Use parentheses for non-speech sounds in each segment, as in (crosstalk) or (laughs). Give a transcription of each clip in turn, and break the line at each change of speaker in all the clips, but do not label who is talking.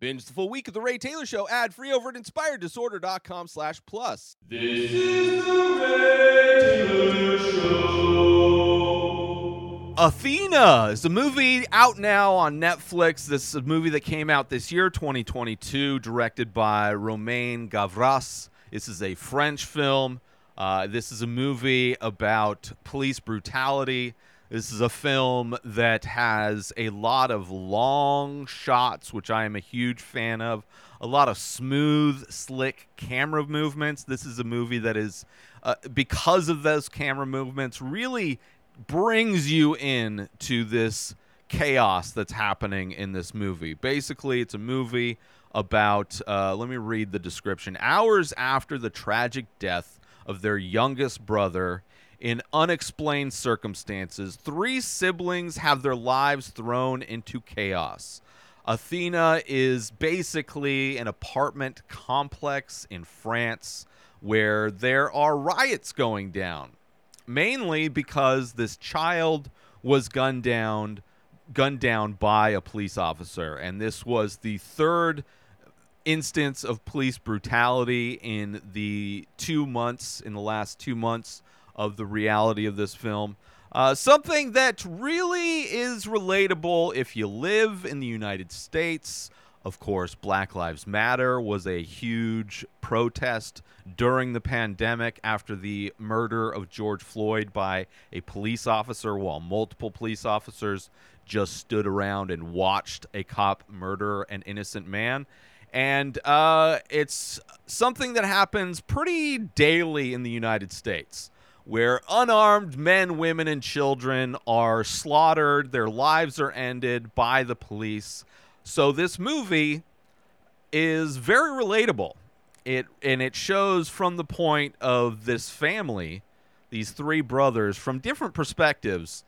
Binge the full week of The Ray Taylor Show ad free over at inspireddisorder.com slash plus.
This is the Ray Taylor Show.
Athena is a movie out now on Netflix. This is a movie that came out this year, 2022, directed by Romain Gavras. This is a French film. Uh, this is a movie about police brutality. This is a film that has a lot of long shots, which I am a huge fan of. A lot of smooth, slick camera movements. This is a movie that is, uh, because of those camera movements, really brings you in to this chaos that's happening in this movie. Basically, it's a movie about, uh, let me read the description. Hours after the tragic death of their youngest brother, in unexplained circumstances, three siblings have their lives thrown into chaos. Athena is basically an apartment complex in France where there are riots going down, mainly because this child was gunned down gunned down by a police officer and this was the third instance of police brutality in the 2 months in the last 2 months of the reality of this film. Uh, something that really is relatable if you live in the United States. Of course, Black Lives Matter was a huge protest during the pandemic after the murder of George Floyd by a police officer, while multiple police officers just stood around and watched a cop murder an innocent man. And uh, it's something that happens pretty daily in the United States where unarmed men, women, and children are slaughtered, their lives are ended by the police. So this movie is very relatable. It and it shows from the point of this family, these three brothers, from different perspectives,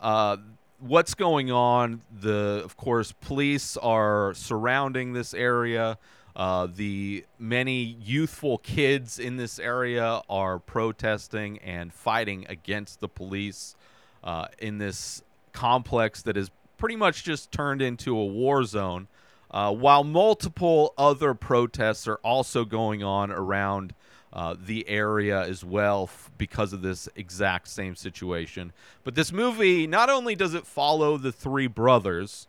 uh, what's going on. The of course, police are surrounding this area. Uh, the many youthful kids in this area are protesting and fighting against the police uh, in this complex that is pretty much just turned into a war zone. Uh, while multiple other protests are also going on around uh, the area as well f- because of this exact same situation. But this movie, not only does it follow the three brothers,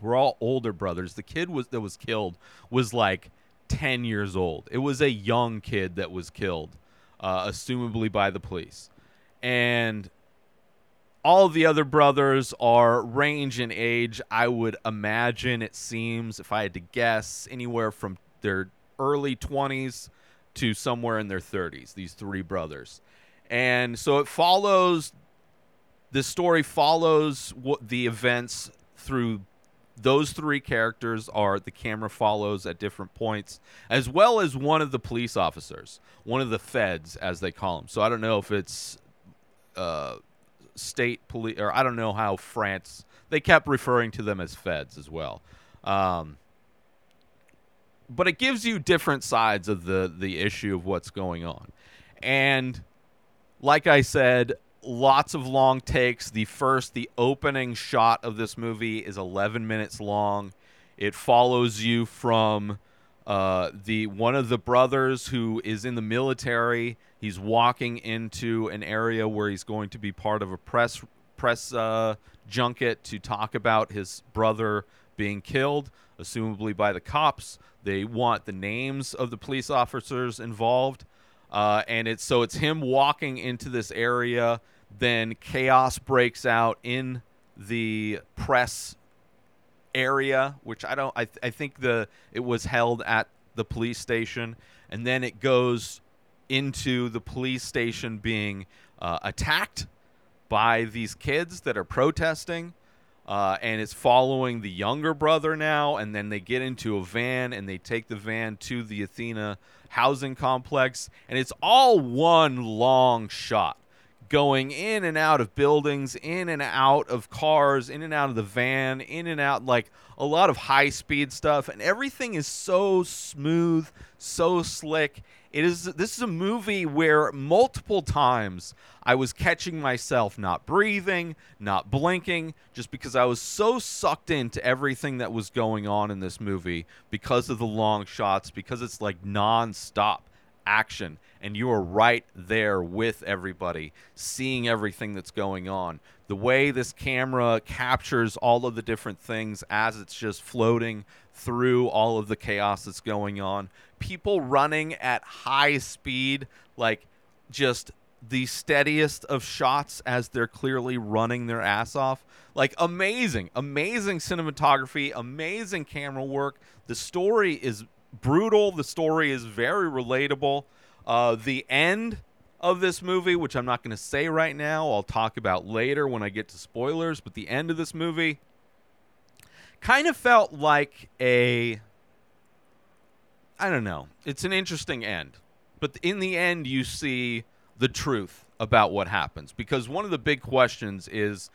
we're all older brothers. The kid was that was killed was like 10 years old. It was a young kid that was killed, uh, assumably by the police. And all the other brothers are range in age. I would imagine it seems, if I had to guess, anywhere from their early 20s to somewhere in their 30s, these three brothers. And so it follows, the story follows what the events through those three characters are the camera follows at different points, as well as one of the police officers, one of the feds, as they call them. So I don't know if it's uh, state police, or I don't know how France. They kept referring to them as feds as well. Um, but it gives you different sides of the the issue of what's going on, and like I said, lots of long takes. The first, the opening shot of this movie is 11 minutes long. It follows you from uh, the one of the brothers who is in the military. He's walking into an area where he's going to be part of a press press uh, junket to talk about his brother being killed, assumably by the cops. They want the names of the police officers involved. Uh, and it's so it's him walking into this area then chaos breaks out in the press area, which I don't. I, th- I think the it was held at the police station, and then it goes into the police station being uh, attacked by these kids that are protesting. Uh, and it's following the younger brother now, and then they get into a van and they take the van to the Athena housing complex, and it's all one long shot going in and out of buildings, in and out of cars, in and out of the van, in and out like a lot of high speed stuff and everything is so smooth, so slick. It is this is a movie where multiple times I was catching myself not breathing, not blinking, just because I was so sucked into everything that was going on in this movie because of the long shots, because it's like non-stop action and you are right there with everybody seeing everything that's going on. The way this camera captures all of the different things as it's just floating through all of the chaos that's going on people running at high speed like just the steadiest of shots as they're clearly running their ass off. Like amazing amazing cinematography amazing camera work. The story is brutal. The story is very relatable. Uh, the end of this movie, which I'm not going to say right now, I'll talk about later when I get to spoilers, but the end of this movie kind of felt like a. I don't know. It's an interesting end. But in the end, you see the truth about what happens. Because one of the big questions is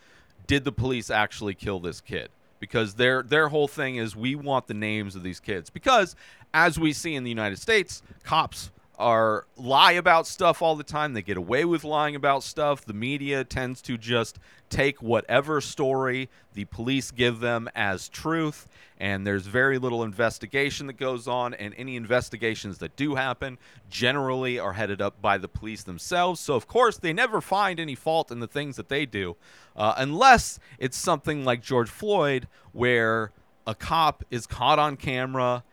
did the police actually kill this kid? Because their their whole thing is we want the names of these kids. Because as we see in the United States, cops are lie about stuff all the time. They get away with lying about stuff. The media tends to just take whatever story the police give them as truth, and there's very little investigation that goes on. And any investigations that do happen generally are headed up by the police themselves. So, of course, they never find any fault in the things that they do, uh, unless it's something like George Floyd, where a cop is caught on camera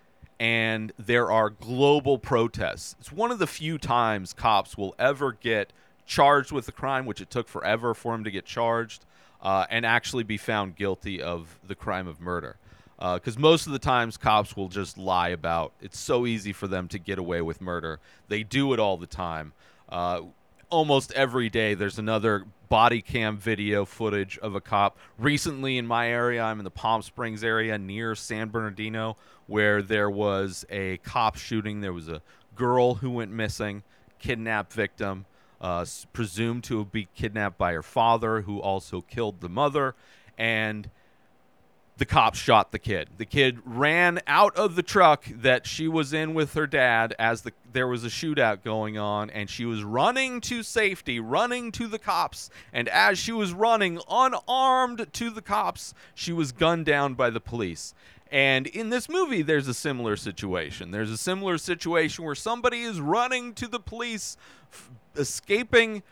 and there are global protests. It's one of the few times cops will ever get charged with a crime, which it took forever for him to get charged, uh, and actually be found guilty of the crime of murder. Because uh, most of the times cops will just lie about it's so easy for them to get away with murder. They do it all the time. Uh, almost every day there's another body cam video footage of a cop. Recently in my area, I'm in the Palm Springs area near San Bernardino, where there was a cop shooting. There was a girl who went missing, kidnapped victim, uh, presumed to be kidnapped by her father, who also killed the mother, and the cops shot the kid. The kid ran out of the truck that she was in with her dad as the there was a shootout going on and she was running to safety, running to the cops, and as she was running unarmed to the cops, she was gunned down by the police. And in this movie, there's a similar situation. There's a similar situation where somebody is running to the police, f- escaping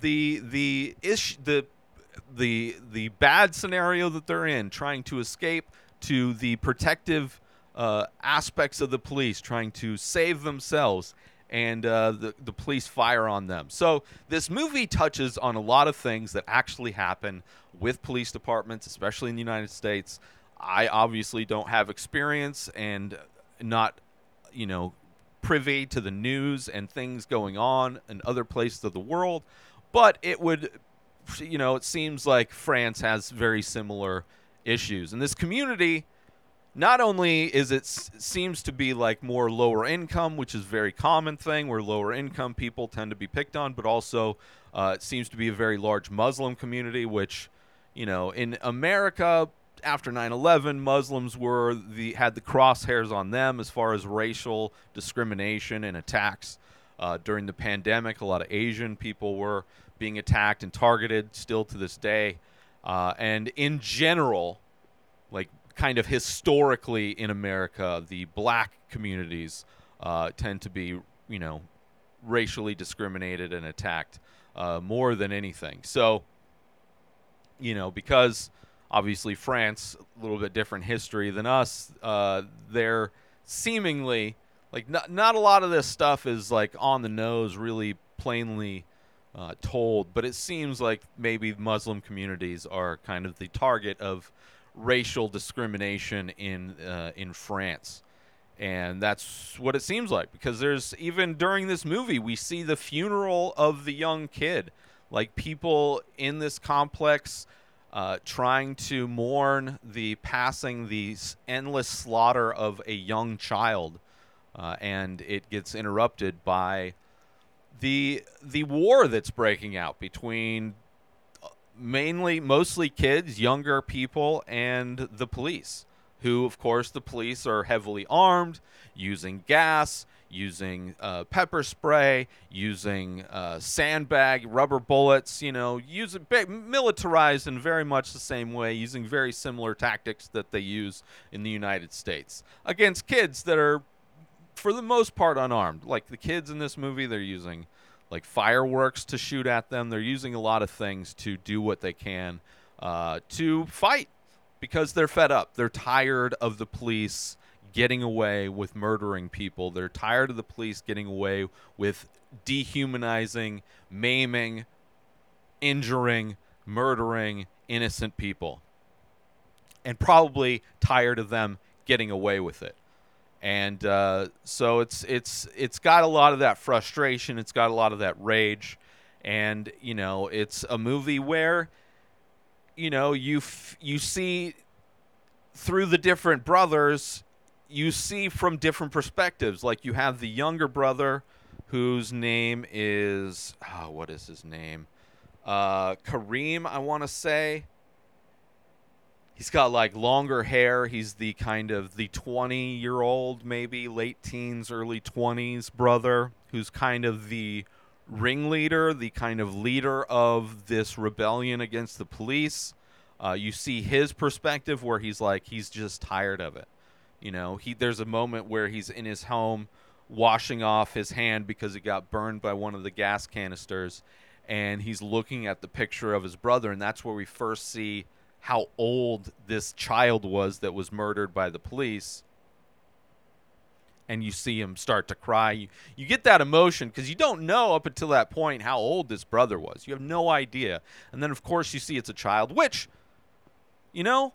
the the ish the the the bad scenario that they're in, trying to escape to the protective uh, aspects of the police, trying to save themselves, and uh, the the police fire on them. So this movie touches on a lot of things that actually happen with police departments, especially in the United States. I obviously don't have experience and not, you know, privy to the news and things going on in other places of the world, but it would, you know, it seems like France has very similar issues. And this community, not only is it seems to be like more lower income, which is a very common thing where lower income people tend to be picked on, but also uh, it seems to be a very large Muslim community, which, you know, in America, after 9/11, Muslims were the had the crosshairs on them as far as racial discrimination and attacks. Uh, during the pandemic, a lot of Asian people were being attacked and targeted, still to this day. Uh, and in general, like kind of historically in America, the black communities uh, tend to be, you know, racially discriminated and attacked uh, more than anything. So, you know, because obviously France, a little bit different history than us. Uh, they're seemingly like not not a lot of this stuff is like on the nose, really plainly uh, told, but it seems like maybe Muslim communities are kind of the target of racial discrimination in uh, in France. And that's what it seems like because there's even during this movie we see the funeral of the young kid. Like people in this complex uh, trying to mourn the passing, the endless slaughter of a young child, uh, and it gets interrupted by the the war that's breaking out between uh, mainly mostly kids, younger people, and the police. who, of course, the police are heavily armed, using gas, using uh, pepper spray, using uh, sandbag, rubber bullets, you know, using militarized in very much the same way, using very similar tactics that they use in the United States against kids that are, for the most part, unarmed. Like the kids in this movie, they're using like fireworks to shoot at them. They're using a lot of things to do what they can uh, to fight because they're fed up. They're tired of the police getting away with murdering people. They're tired of the police getting away with dehumanizing, maiming, injuring, murdering innocent people. And probably tired of them getting away with it. And uh, so it's it's it's got a lot of that frustration. It's got a lot of that rage, and you know it's a movie where you know you f- you see through the different brothers you see from different perspectives. Like you have the younger brother whose name is oh, what is his name? Uh, kareem i want to say he's got like longer hair. He's the kind of the 20 year old maybe late teens early 20s brother who's kind of the ringleader the kind of leader of this rebellion against the police. Uh, you see his perspective where he's like he's just tired of it. You know he there's a moment where he's in his home washing off his hand because it got burned by one of the gas canisters and he's looking at the picture of his brother and that's where we first see how old this child was that was murdered by the police and you see him start to cry. You, you get that emotion because you don't know up until that point how old this brother was. You have no idea. And then of course you see it's a child which you know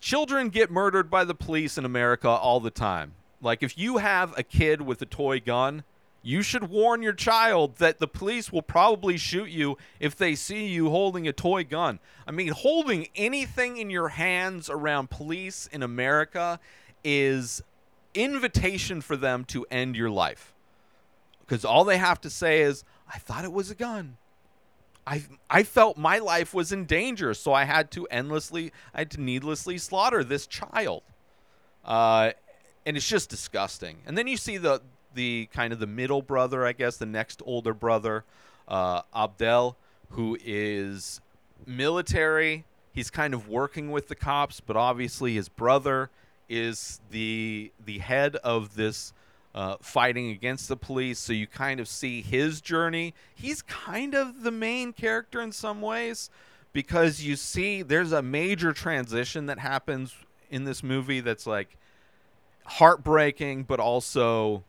children get murdered by the police in america all the time. Like if you have a kid with a toy gun you should warn your child that the police will probably shoot you if they see you holding a toy gun. I mean, holding anything in your hands around police in America is invitation for them to end your life. Because all they have to say is, I thought it was a gun. I, I felt my life was in danger, so I had to endlessly, I had to needlessly slaughter this child. Uh, and it's just disgusting. And then you see the the kind of the middle brother, I guess, the next older brother, uh, Abdel, who is military. He's kind of working with the cops, but obviously his brother is the the head of this uh, fighting against the police. So you kind of see his journey. He's kind of the main character in some ways because you see there's a major transition that happens in this movie that's like heartbreaking, but also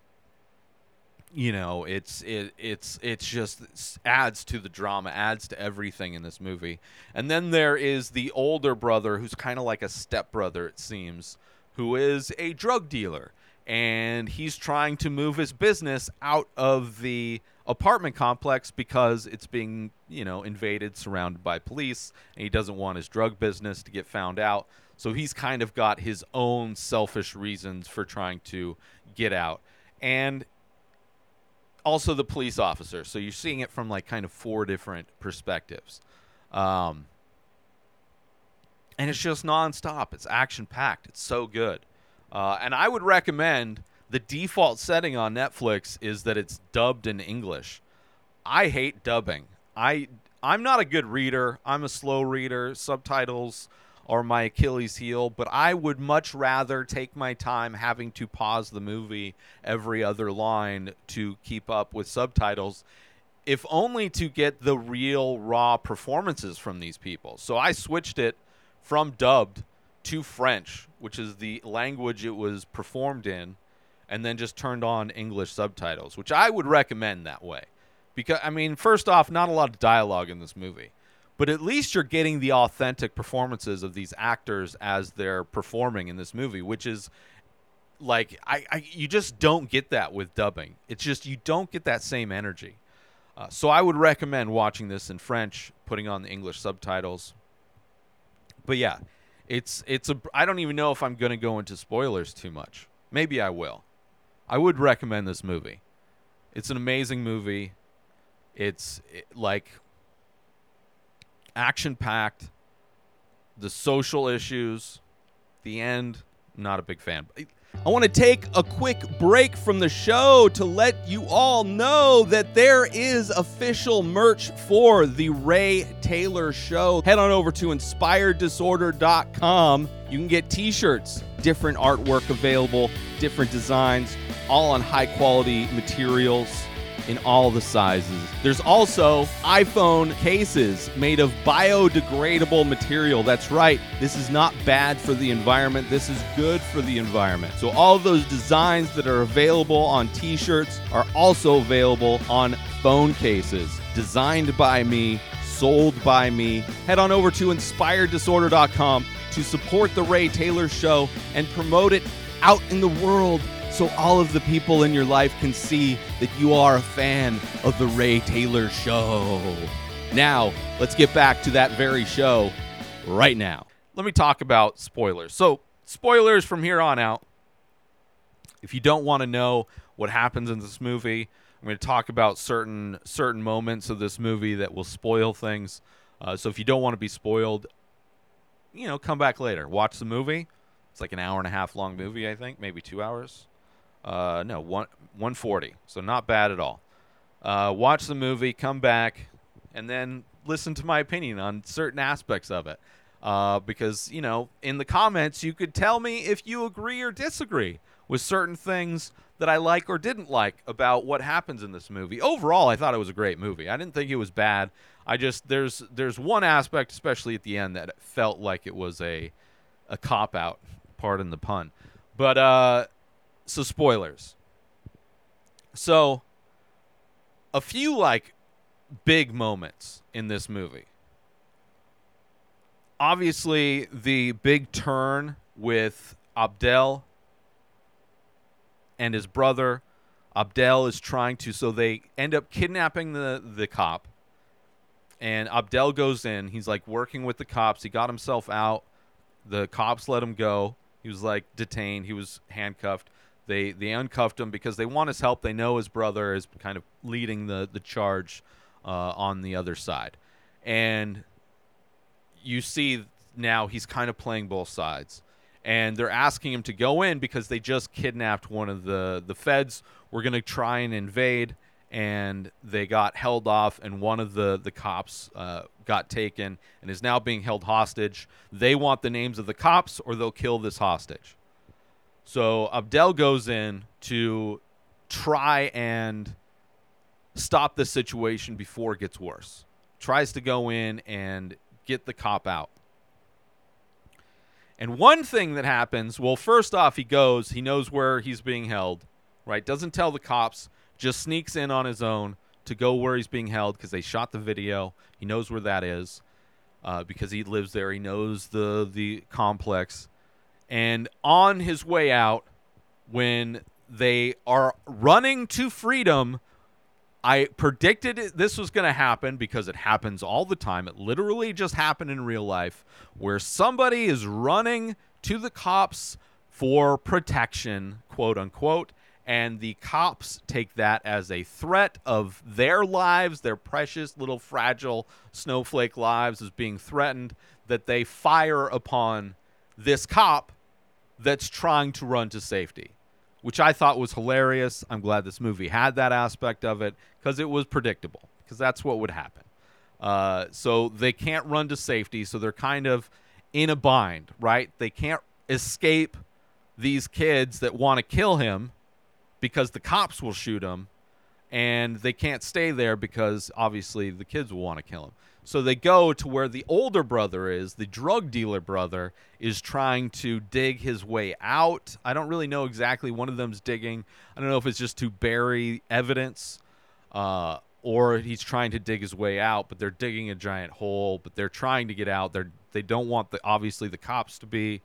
you know it's it it's it's just adds to the drama adds to everything in this movie. And then there is the older brother who's kind of like a stepbrother it seems who is a drug dealer. And he's trying to move his business out of the apartment complex because it's being you know invaded surrounded by police and he doesn't want his drug business to get found out. So he's kind of got his own selfish reasons for trying to get out. And also the police officer. So you're seeing it from like kind of four different perspectives. Um, and it's just nonstop. It's action packed. It's so good. Uh, and I would recommend the default setting on Netflix is that it's dubbed in English. I hate dubbing. I I'm not a good reader. I'm a slow reader. Subtitles are my Achilles heel, but I would much rather take my time having to pause the movie every other line to keep up with subtitles, if only to get the real raw performances from these people. So I switched it from dubbed to French, which is the language it was performed in, and then just turned on English subtitles, which I would recommend that way. Because, I mean, first off, not a lot of dialogue in this movie but at least you're getting the authentic performances of these actors as they're performing in this movie, which is like I, I you just don't get that with dubbing. It's just you don't get that same energy. Uh, so I would recommend watching this in French, putting on the English subtitles. But yeah, it's it's a I don't even know if I'm going to go into spoilers too much. Maybe I will. I would recommend this movie. It's an amazing movie. It's it, like action packed, the social issues, the end, not a big fan.
I want to take a quick break from the show to let you all know that there is official merch for the Ray Taylor Show. Head on over to inspireddisorder.com. You can get t shirts, different artwork available, different designs, all on high quality materials in all the sizes. There's also iPhone cases made of biodegradable material. That's right, this is not bad for the environment, this is good for the environment. So, all of those designs that are available on t shirts are also available on phone cases, designed by me. Sold by me. Head on over to inspireddisorder.com to support the Ray Taylor Show and promote it out in the world so all of the people in your life can see that you are a fan of the Ray Taylor Show. Now, let's get back to that very show right now.
Let me talk about spoilers. So, spoilers from here on out. If you don't want to know what happens in this movie, I'm going to talk about certain certain moments of this movie that will spoil things. Uh, so if you don't want to be spoiled, you know, come back later. Watch the movie. It's like an hour and a half long movie, I think, maybe two hours. Uh, no, one one forty. So not bad at all. Uh, watch the movie, come back, and then listen to my opinion on certain aspects of it. Uh, because you know, in the comments, you could tell me if you agree or disagree with certain things that I like or didn't like about what happens in this movie. Overall, I thought it was a great movie. I didn't think it was bad. I just there's there's one aspect, especially at the end, that felt like it was a a cop out. Pardon the pun. But uh, so spoilers. So a few like big moments in this movie. Obviously, the big turn with Abdel and his brother. Abdel is trying to, so they end up kidnapping the the cop, and Abdel goes in. He's like working with the cops. He got himself out. The cops let him go. He was like detained. He was handcuffed. They they uncuffed him because they want his help. They know his brother is kind of leading the the charge uh, on the other side, and you see now he's kind of playing both sides. And they're asking him to go in because they just kidnapped one of the the feds. We're to try and invade. And they got held off and one of the the cops uh, got taken and is now being held hostage. They want the names of the cops or they'll kill this hostage so abdel goes in to try and stop the situation before it gets worse tries to go in and get the cop out and one thing that happens, well, first off, he goes, he knows where he's being held, right? Doesn't tell the cops, just sneaks in on his own to go where he's being held because they shot the video. He knows where that is uh, because he lives there. He knows the the complex. And on his way out, when they are running to freedom, I predicted this was going to happen because it happens all the time. It literally just happened in real life where somebody is running to the cops for protection, quote unquote, and the cops take that as a threat of their lives, their precious little fragile snowflake lives as being threatened that they fire upon this cop that's trying to run to safety which I thought was hilarious. I'm glad this movie had that aspect of it because it was predictable, because that's what would happen. Uh, so they can't run to safety, so they're kind of in a bind, right? They can't escape these kids that want to kill him because the cops will shoot him, and they can't stay there because obviously the kids will want to kill him. So they go to where the older brother is, the drug dealer brother, is trying to dig his way out. I don't really know exactly. One of them's digging. I don't know if it's just to bury evidence uh, or he's trying to dig his way out, but they're digging a giant hole, but they're trying to get out. They're they don't want the obviously the cops to be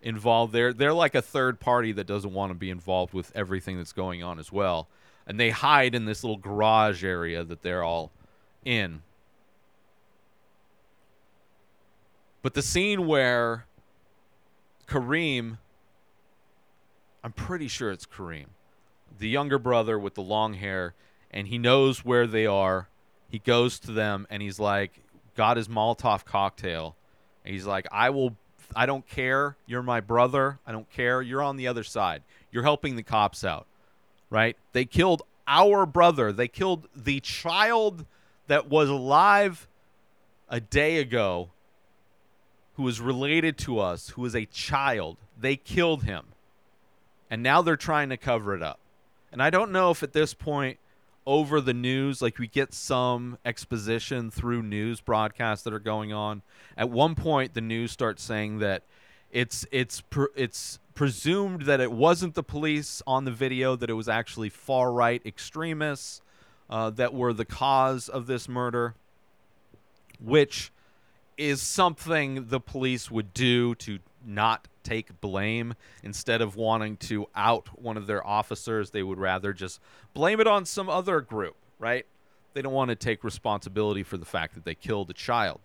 involved. They're they're like a third party that doesn't want to be involved with everything that's going on as well. And they hide in this little garage area that they're all in. But the scene where Kareem, I'm pretty sure it's Kareem, the younger brother with the long hair, and he knows where they are. He goes to them and he's like, got his Molotov cocktail. And he's like, I will I don't care. You're my brother. I don't care. You're on the other side. You're helping the cops out, right? They killed our brother. They killed the child that was alive a day ago who was related to us, who is a child. They killed him. And now they're trying to cover it up. And I don't know if at this point over the news like we get some exposition through news broadcasts that are going on. At one point the news starts saying that it's it's pr- it's presumed that it wasn't the police on the video that it was actually far right extremists uh, that were the cause of this murder which is something the police would do to not take blame. Instead of wanting to out one of their officers they would rather just blame it on some other group right? They don't want to take responsibility for the fact that they killed a child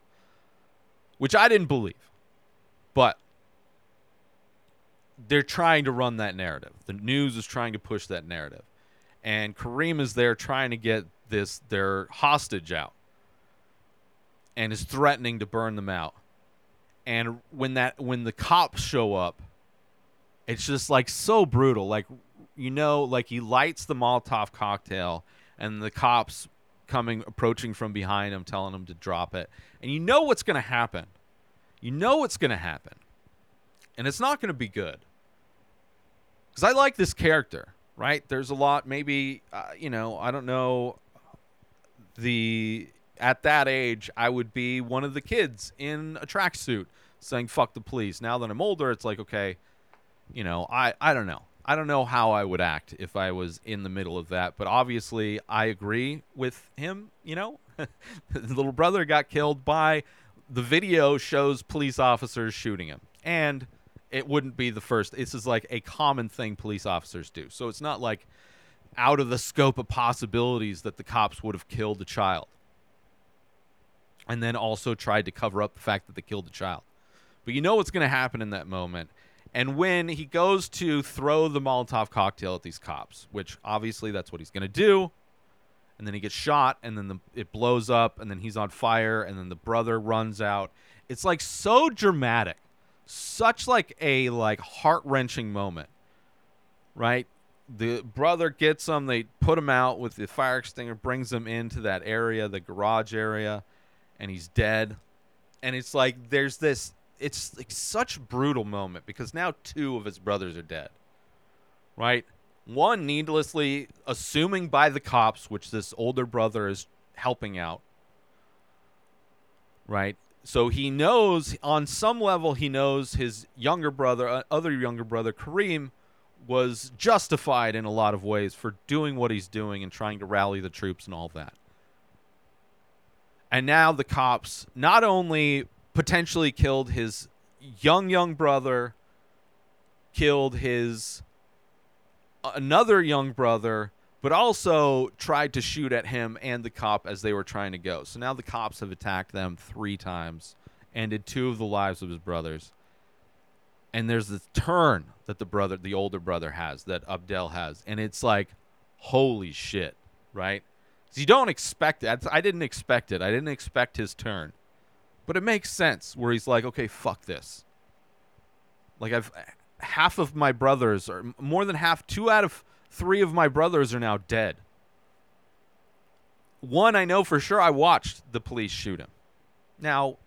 which i didn't believe. But they're trying to run that narrative. The news is trying to push that narrative. And kareem is there trying to get this their hostage out and is threatening to burn them out. And when that when the cops show up, it's just like so brutal. Like you know, like he lights the Molotov cocktail and the cops coming approaching from behind him telling him to drop it. And you know what's going to happen. You know what's going to happen. And it's not going to be good. Cuz I like this character, right? There's a lot maybe uh, you know, I don't know the at that age, I would be one of the kids in a tracksuit saying "fuck the police." Now that I'm older, it's like, okay, you know, I I don't know. I don't know how I would act if I was in the middle of that, but obviously I agree with him. You know, (laughs) the little brother got killed by the video shows police officers shooting him, and it wouldn't be the first. This is like a common thing police officers do, so it's not like out of the scope of possibilities that the cops would have killed a child and then also tried to cover up the fact that they killed the child. But you know what's going to happen in that moment. And when he goes to throw the Molotov cocktail at these cops, which obviously that's what he's going to do, and then he gets shot, and then the, it blows up, and then he's on fire, and then the brother runs out. It's like so dramatic, such like a like heart wrenching moment, right? The brother gets him. They put him out with the fire extinguisher, brings him into that area, the garage area and he's dead. And it's like there's this it's like such brutal moment because now two of his brothers are dead. Right? One needlessly assuming by the cops, which this older brother is helping out. Right? So he knows on some level he knows his younger brother, uh, other younger brother Kareem was justified in a lot of ways for doing what he's doing and trying to rally the troops and all that. And now the cops not only potentially killed his young young brother, killed his another young brother, but also tried to shoot at him and the cop as they were trying to go. So now the cops have attacked them 3 times, ended two of the lives of his brothers. And there's this turn that the brother, the older brother has, that Abdel has, and it's like holy shit, right? You don't expect it. I didn't expect it. I didn't expect his turn. But it makes sense where he's like, okay, fuck this. Like I've half of my brothers or more than half, two out of three of my brothers are now dead. One I know for sure I watched the police shoot him. Now,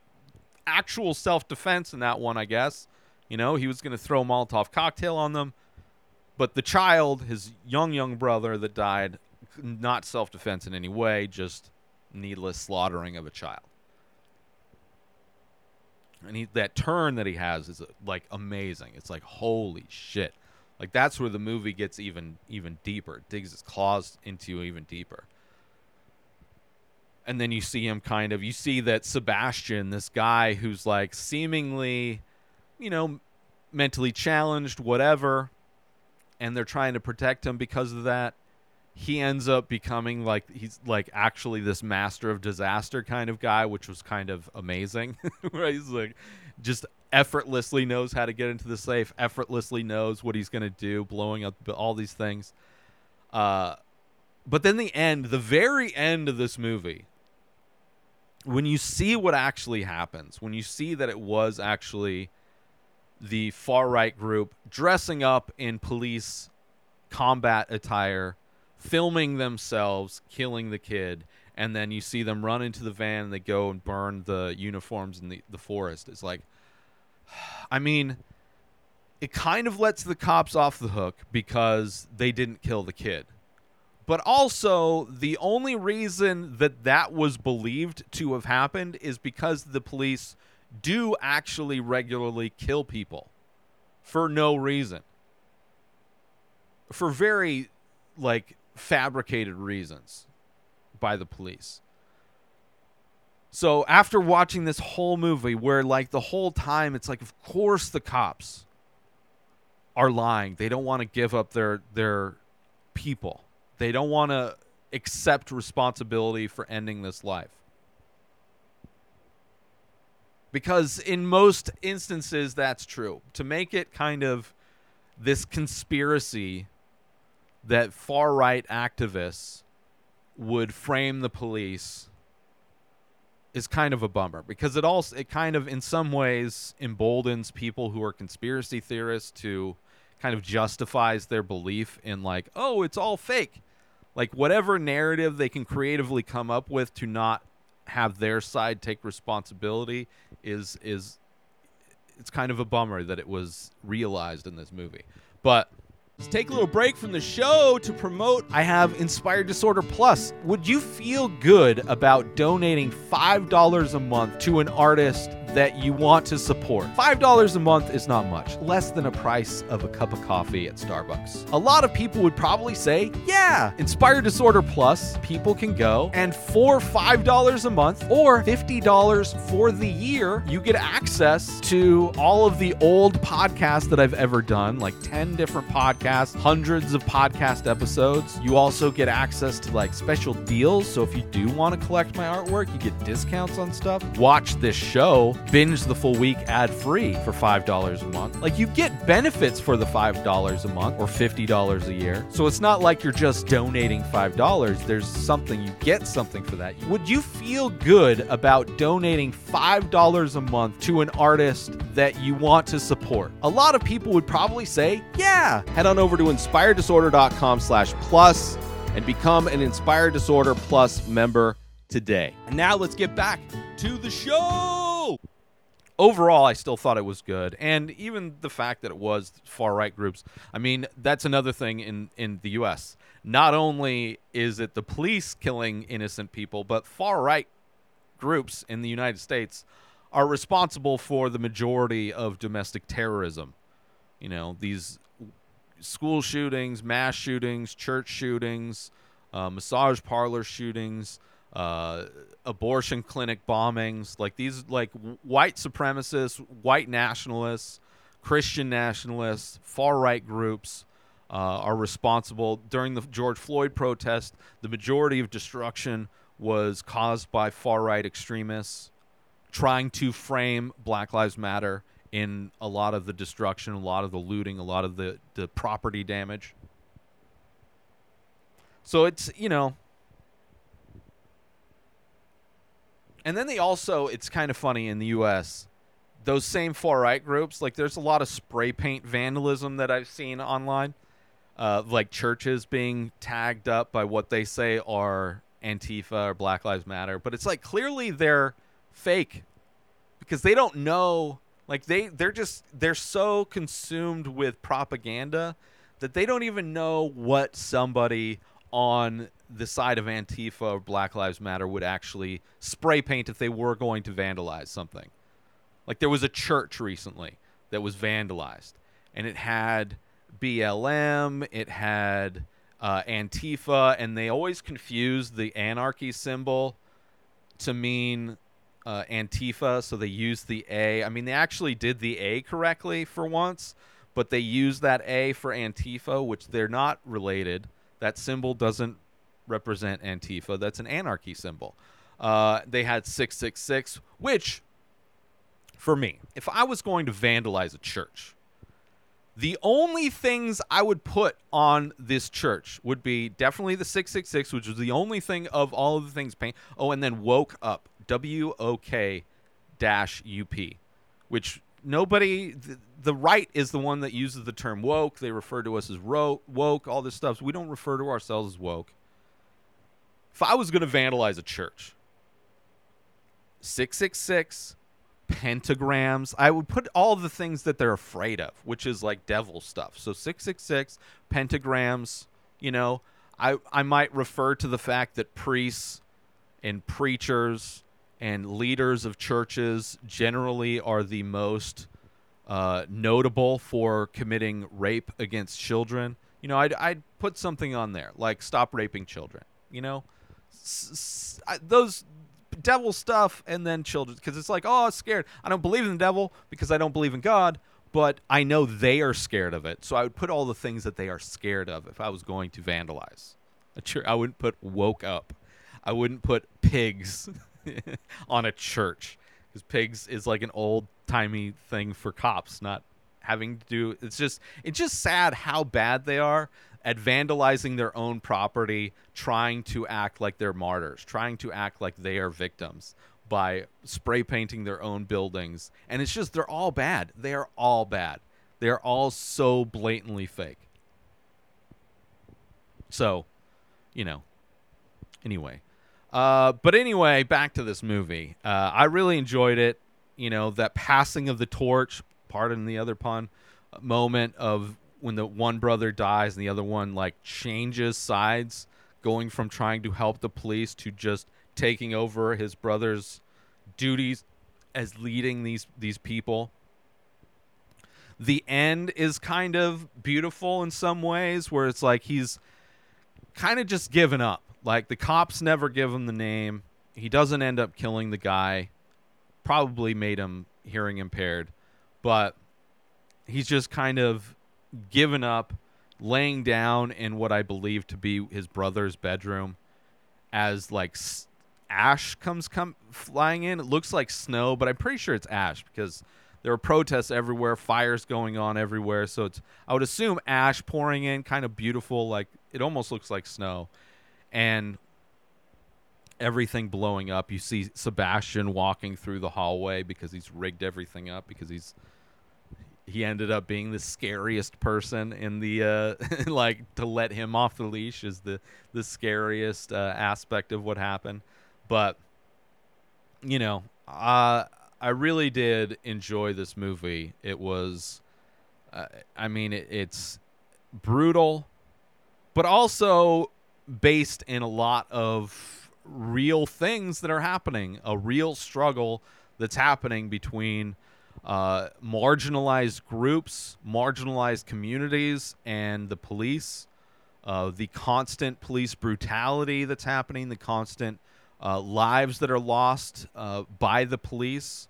actual self-defense in that one, I guess. You know, he was going to throw Molotov cocktail on them. But the child, his young young brother that died, not self defense in any way, just needless slaughtering of a child. And he, that turn that he has is like amazing. It's like holy shit. Like that's where the movie gets even even deeper. It digs its claws into you even deeper. And then you see him kind of you see that Sebastian, this guy who's like seemingly, you know, mentally challenged, whatever, and they're trying to protect him because of that he ends up becoming like he's like actually this master of disaster kind of guy, which was kind of amazing. (laughs) right? He's like just effortlessly knows how to get into the safe, effortlessly knows what he's gonna do, blowing up all these things. Uh, but then the end, the very end of this movie, when you see what actually happens, when you see that it was actually the far right group dressing up in police combat attire, filming themselves killing the kid, and then you see them run into the van and they go and burn the uniforms in the, the forest. It's like, (sighs) I mean, it kind of lets the cops off the hook because they didn't kill the kid. But also, the only reason that that was believed to have happened is because the police do actually regularly kill people for no reason. For very, like, fabricated reasons by the police. So after watching this whole movie, where, like, the whole time it's like, of course the cops are lying. They don't want to give up their their people. They don't want to accept responsibility for ending this life. Because in most instances that's true. To make it kind of this conspiracy that far right activists would frame the police is kind of a bummer because it also it kind of in some ways emboldens people who are conspiracy theorists to kind of justifies their belief in like oh it's all fake. Like whatever narrative they can creatively come up with to not have their side take responsibility is is it's kind of a bummer that it was realized in this movie. But Let's take a little break from the show to promote. I have Inspired Disorder Plus. Would you feel good about donating $5 a month to an artist that you want to support? $5 a month is not much, less than a price of a cup of coffee at Starbucks. A lot of people would probably say, yeah, Inspired Disorder Plus, people can go, and for $5 a month or $50 for the year, you get access to all of the old podcasts that I've ever done, like 10 different podcasts hundreds of podcast episodes. You also get access to like special deals. So if you do want to collect my artwork, you get discounts on stuff. Watch this show, binge the full week ad free for $5 a month. Like you get benefits for the $5 a month or $50 a year. So it's not like you're just donating $5. There's something, you get something for that. Would you feel good about donating $5 a month to an artist that you want to support? A lot of people would probably say, yeah. Head on over to inspireddisorder.com slash plus and become an Inspired Disorder Plus member today. And now let's get back to the show. Overall, I still thought it was good. And even the fact that it was far right groups, I mean, that's another thing in, in the US. Not only is it the police killing innocent people, but far right groups in the United States are responsible for the majority of domestic terrorism. You know, these school shootings, mass shootings, church shootings, uh, massage parlor shootings, uh, abortion clinic bombings. Like these, like white supremacists, white nationalists, Christian nationalists, far right groups. Uh, are responsible during the George Floyd protest. The majority of destruction was caused by far right extremists trying to frame Black Lives Matter in a lot of the destruction, a lot of the looting, a lot of the, the property damage. So it's, you know. And then they also, it's kind of funny in the US, those same far right groups, like there's a lot of spray paint vandalism that I've seen online. Uh, like churches being tagged up by what they say are Antifa or Black Lives Matter. But it's like clearly they're fake because they don't know like they they're just they're so consumed with propaganda that they don't even know what somebody on the side of Antifa or Black Lives Matter would actually spray paint if they were going to vandalize something. Like there was a church recently that was vandalized and it had BLM, it had uh, Antifa, and they always confuse the anarchy symbol to mean uh, Antifa, so they used the A. I mean, they actually did the A correctly for once, but they used that A for Antifa, which they're not related. That symbol doesn't represent Antifa. That's an anarchy symbol. Uh, they had 666, which, for me, if I was going to vandalize a church, the only things I would put on this church would be definitely the 666, which was the only thing of all of the things paint. Oh, and then woke up. W O K dash U P, which nobody. The, the right is the one that uses the term woke. They refer to us as ro- woke. All this stuff. So we don't refer to ourselves as woke. If I was going to vandalize a church, six six six pentagrams. I would put all the things that they're afraid of, which is like devil stuff. So 666 pentagrams, you know, I I might refer to the fact that priests and preachers and leaders of churches generally are the most uh, notable for committing rape against children. You know, I'd, I'd put something on there like stop raping children. You know, those devil stuff and then children because it's like oh I'm scared i don't believe in the devil because i don't believe in god but i know they are scared of it so i would put all the things that they are scared of if i was going to vandalize i wouldn't put woke up i wouldn't put pigs (laughs) (laughs) on a church because pigs is like an old timey thing for cops not having to do it's just it's just sad how bad they are at vandalizing their own property, trying to act like they're martyrs, trying to act like they are victims by spray painting their own buildings. And it's just, they're all bad. They are all bad. They are all so blatantly fake. So, you know, anyway. Uh, but anyway, back to this movie. Uh, I really enjoyed it. You know, that passing of the torch, pardon the other pun, moment of when the one brother dies and the other one like changes sides, going from trying to help the police to just taking over his brother's duties as leading these these people. The end is kind of beautiful in some ways where it's like he's kind of just given up. Like the cops never give him the name. He doesn't end up killing the guy. Probably made him hearing impaired, but he's just kind of given up, laying down in what I believe to be his brother's bedroom, as like ash comes come flying in. It looks like snow, but I'm pretty sure it's ash because there are protests everywhere, fires going on everywhere. So it's I would assume ash pouring in, kind of beautiful, like it almost looks like snow, and everything blowing up. You see Sebastian walking through the hallway because he's rigged everything up because he's he ended up being the scariest person in the uh (laughs) like to let him off the leash is the the scariest uh, aspect of what happened but you know uh i really did enjoy this movie it was uh, i mean it, it's brutal but also based in a lot of real things that are happening a real struggle that's happening between uh, marginalized groups, marginalized communities, and the police. Uh, the constant police brutality that's happening, the constant uh, lives that are lost uh, by the police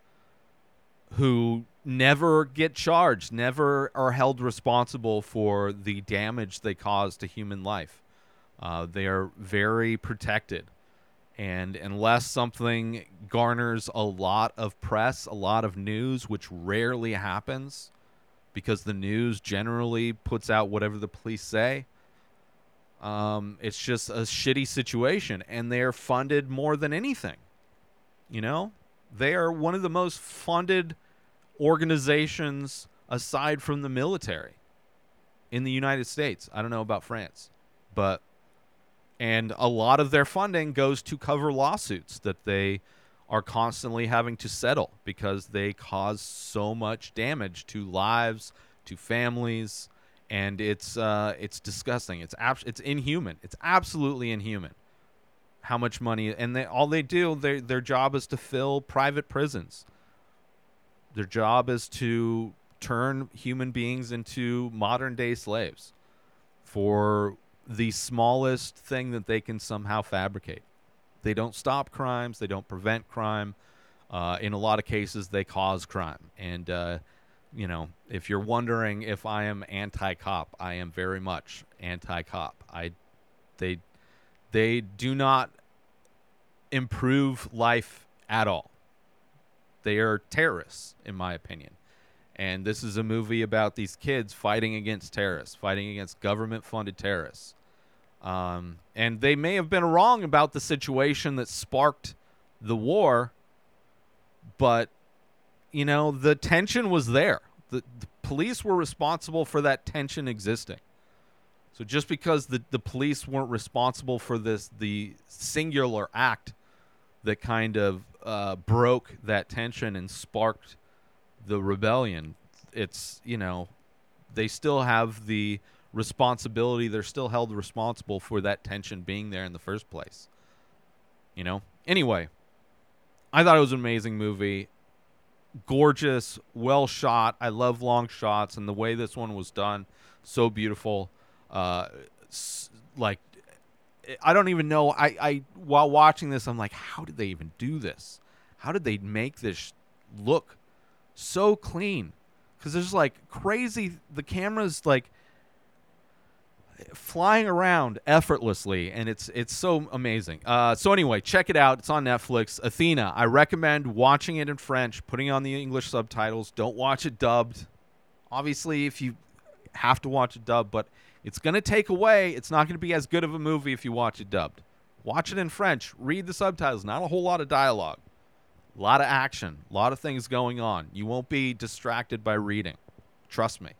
who never get charged, never are held responsible for the damage they cause to human life. Uh, they are very protected. And unless something garners a lot of press, a lot of news, which rarely happens because the news generally puts out whatever the police say, um, it's just a shitty situation. And they're funded more than anything. You know? They are one of the most funded organizations aside from the military in the United States. I don't know about France, but and a lot of their funding goes to cover lawsuits that they are constantly having to settle because they cause so much damage to lives, to families, and it's uh, it's disgusting. It's abs- it's inhuman. It's absolutely inhuman. How much money and they all they do their their job is to fill private prisons. Their job is to turn human beings into modern day slaves for the smallest thing that they can somehow fabricate. They don't stop crimes. They don't prevent crime. Uh, in a lot of cases, they cause crime. And uh, you know, if you're wondering if I am anti-cop, I am very much anti-cop. I, they, they do not improve life at all. They are terrorists, in my opinion. And this is a movie about these kids fighting against terrorists, fighting against government funded terrorists. Um, and they may have been wrong about the situation that sparked the war, but you know, the tension was there. The, the police were responsible for that tension existing. So just because the, the police weren't responsible for this, the singular act that kind of uh, broke that tension and sparked the rebellion, it's, you know, they still have the responsibility. They're still held responsible for that tension being there in the first place. You know? Anyway, I thought it was an amazing movie. Gorgeous, well shot. I love long shots and the way this one was done. So beautiful. Uh, like, I don't even know. I, I while watching this, I'm like, how did they even do this? How did they make this look so clean? Because there's like crazy. The camera's like flying around effortlessly and it's it's so amazing. Uh, so anyway check it out. It's on netflix. Athena i recommend watching it in french putting on the english subtitles. Don't watch it dubbed. Obviously if you have to watch it dubbed but it's going to take away. It's not going to be as good of a movie if you watch it dubbed. Watch it in french. Read the subtitles. Not a whole lot of dialogue. A lot of action. A lot of things going on. You won't be distracted by reading. Trust me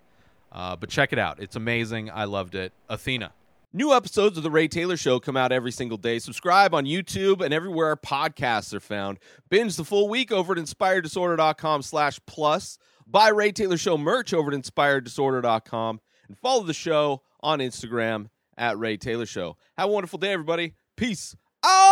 uh, but check it out. It's amazing. I loved it. Athena.
New episodes of The Ray Taylor Show come out every single day. Subscribe on YouTube and everywhere our podcasts are found. Binge the full week over at inspireddisorder.com slash plus. Buy Ray Taylor Show merch over at inspireddisorder.com. And follow the show on Instagram at Ray Taylor Show. Have a wonderful day, everybody. Peace out!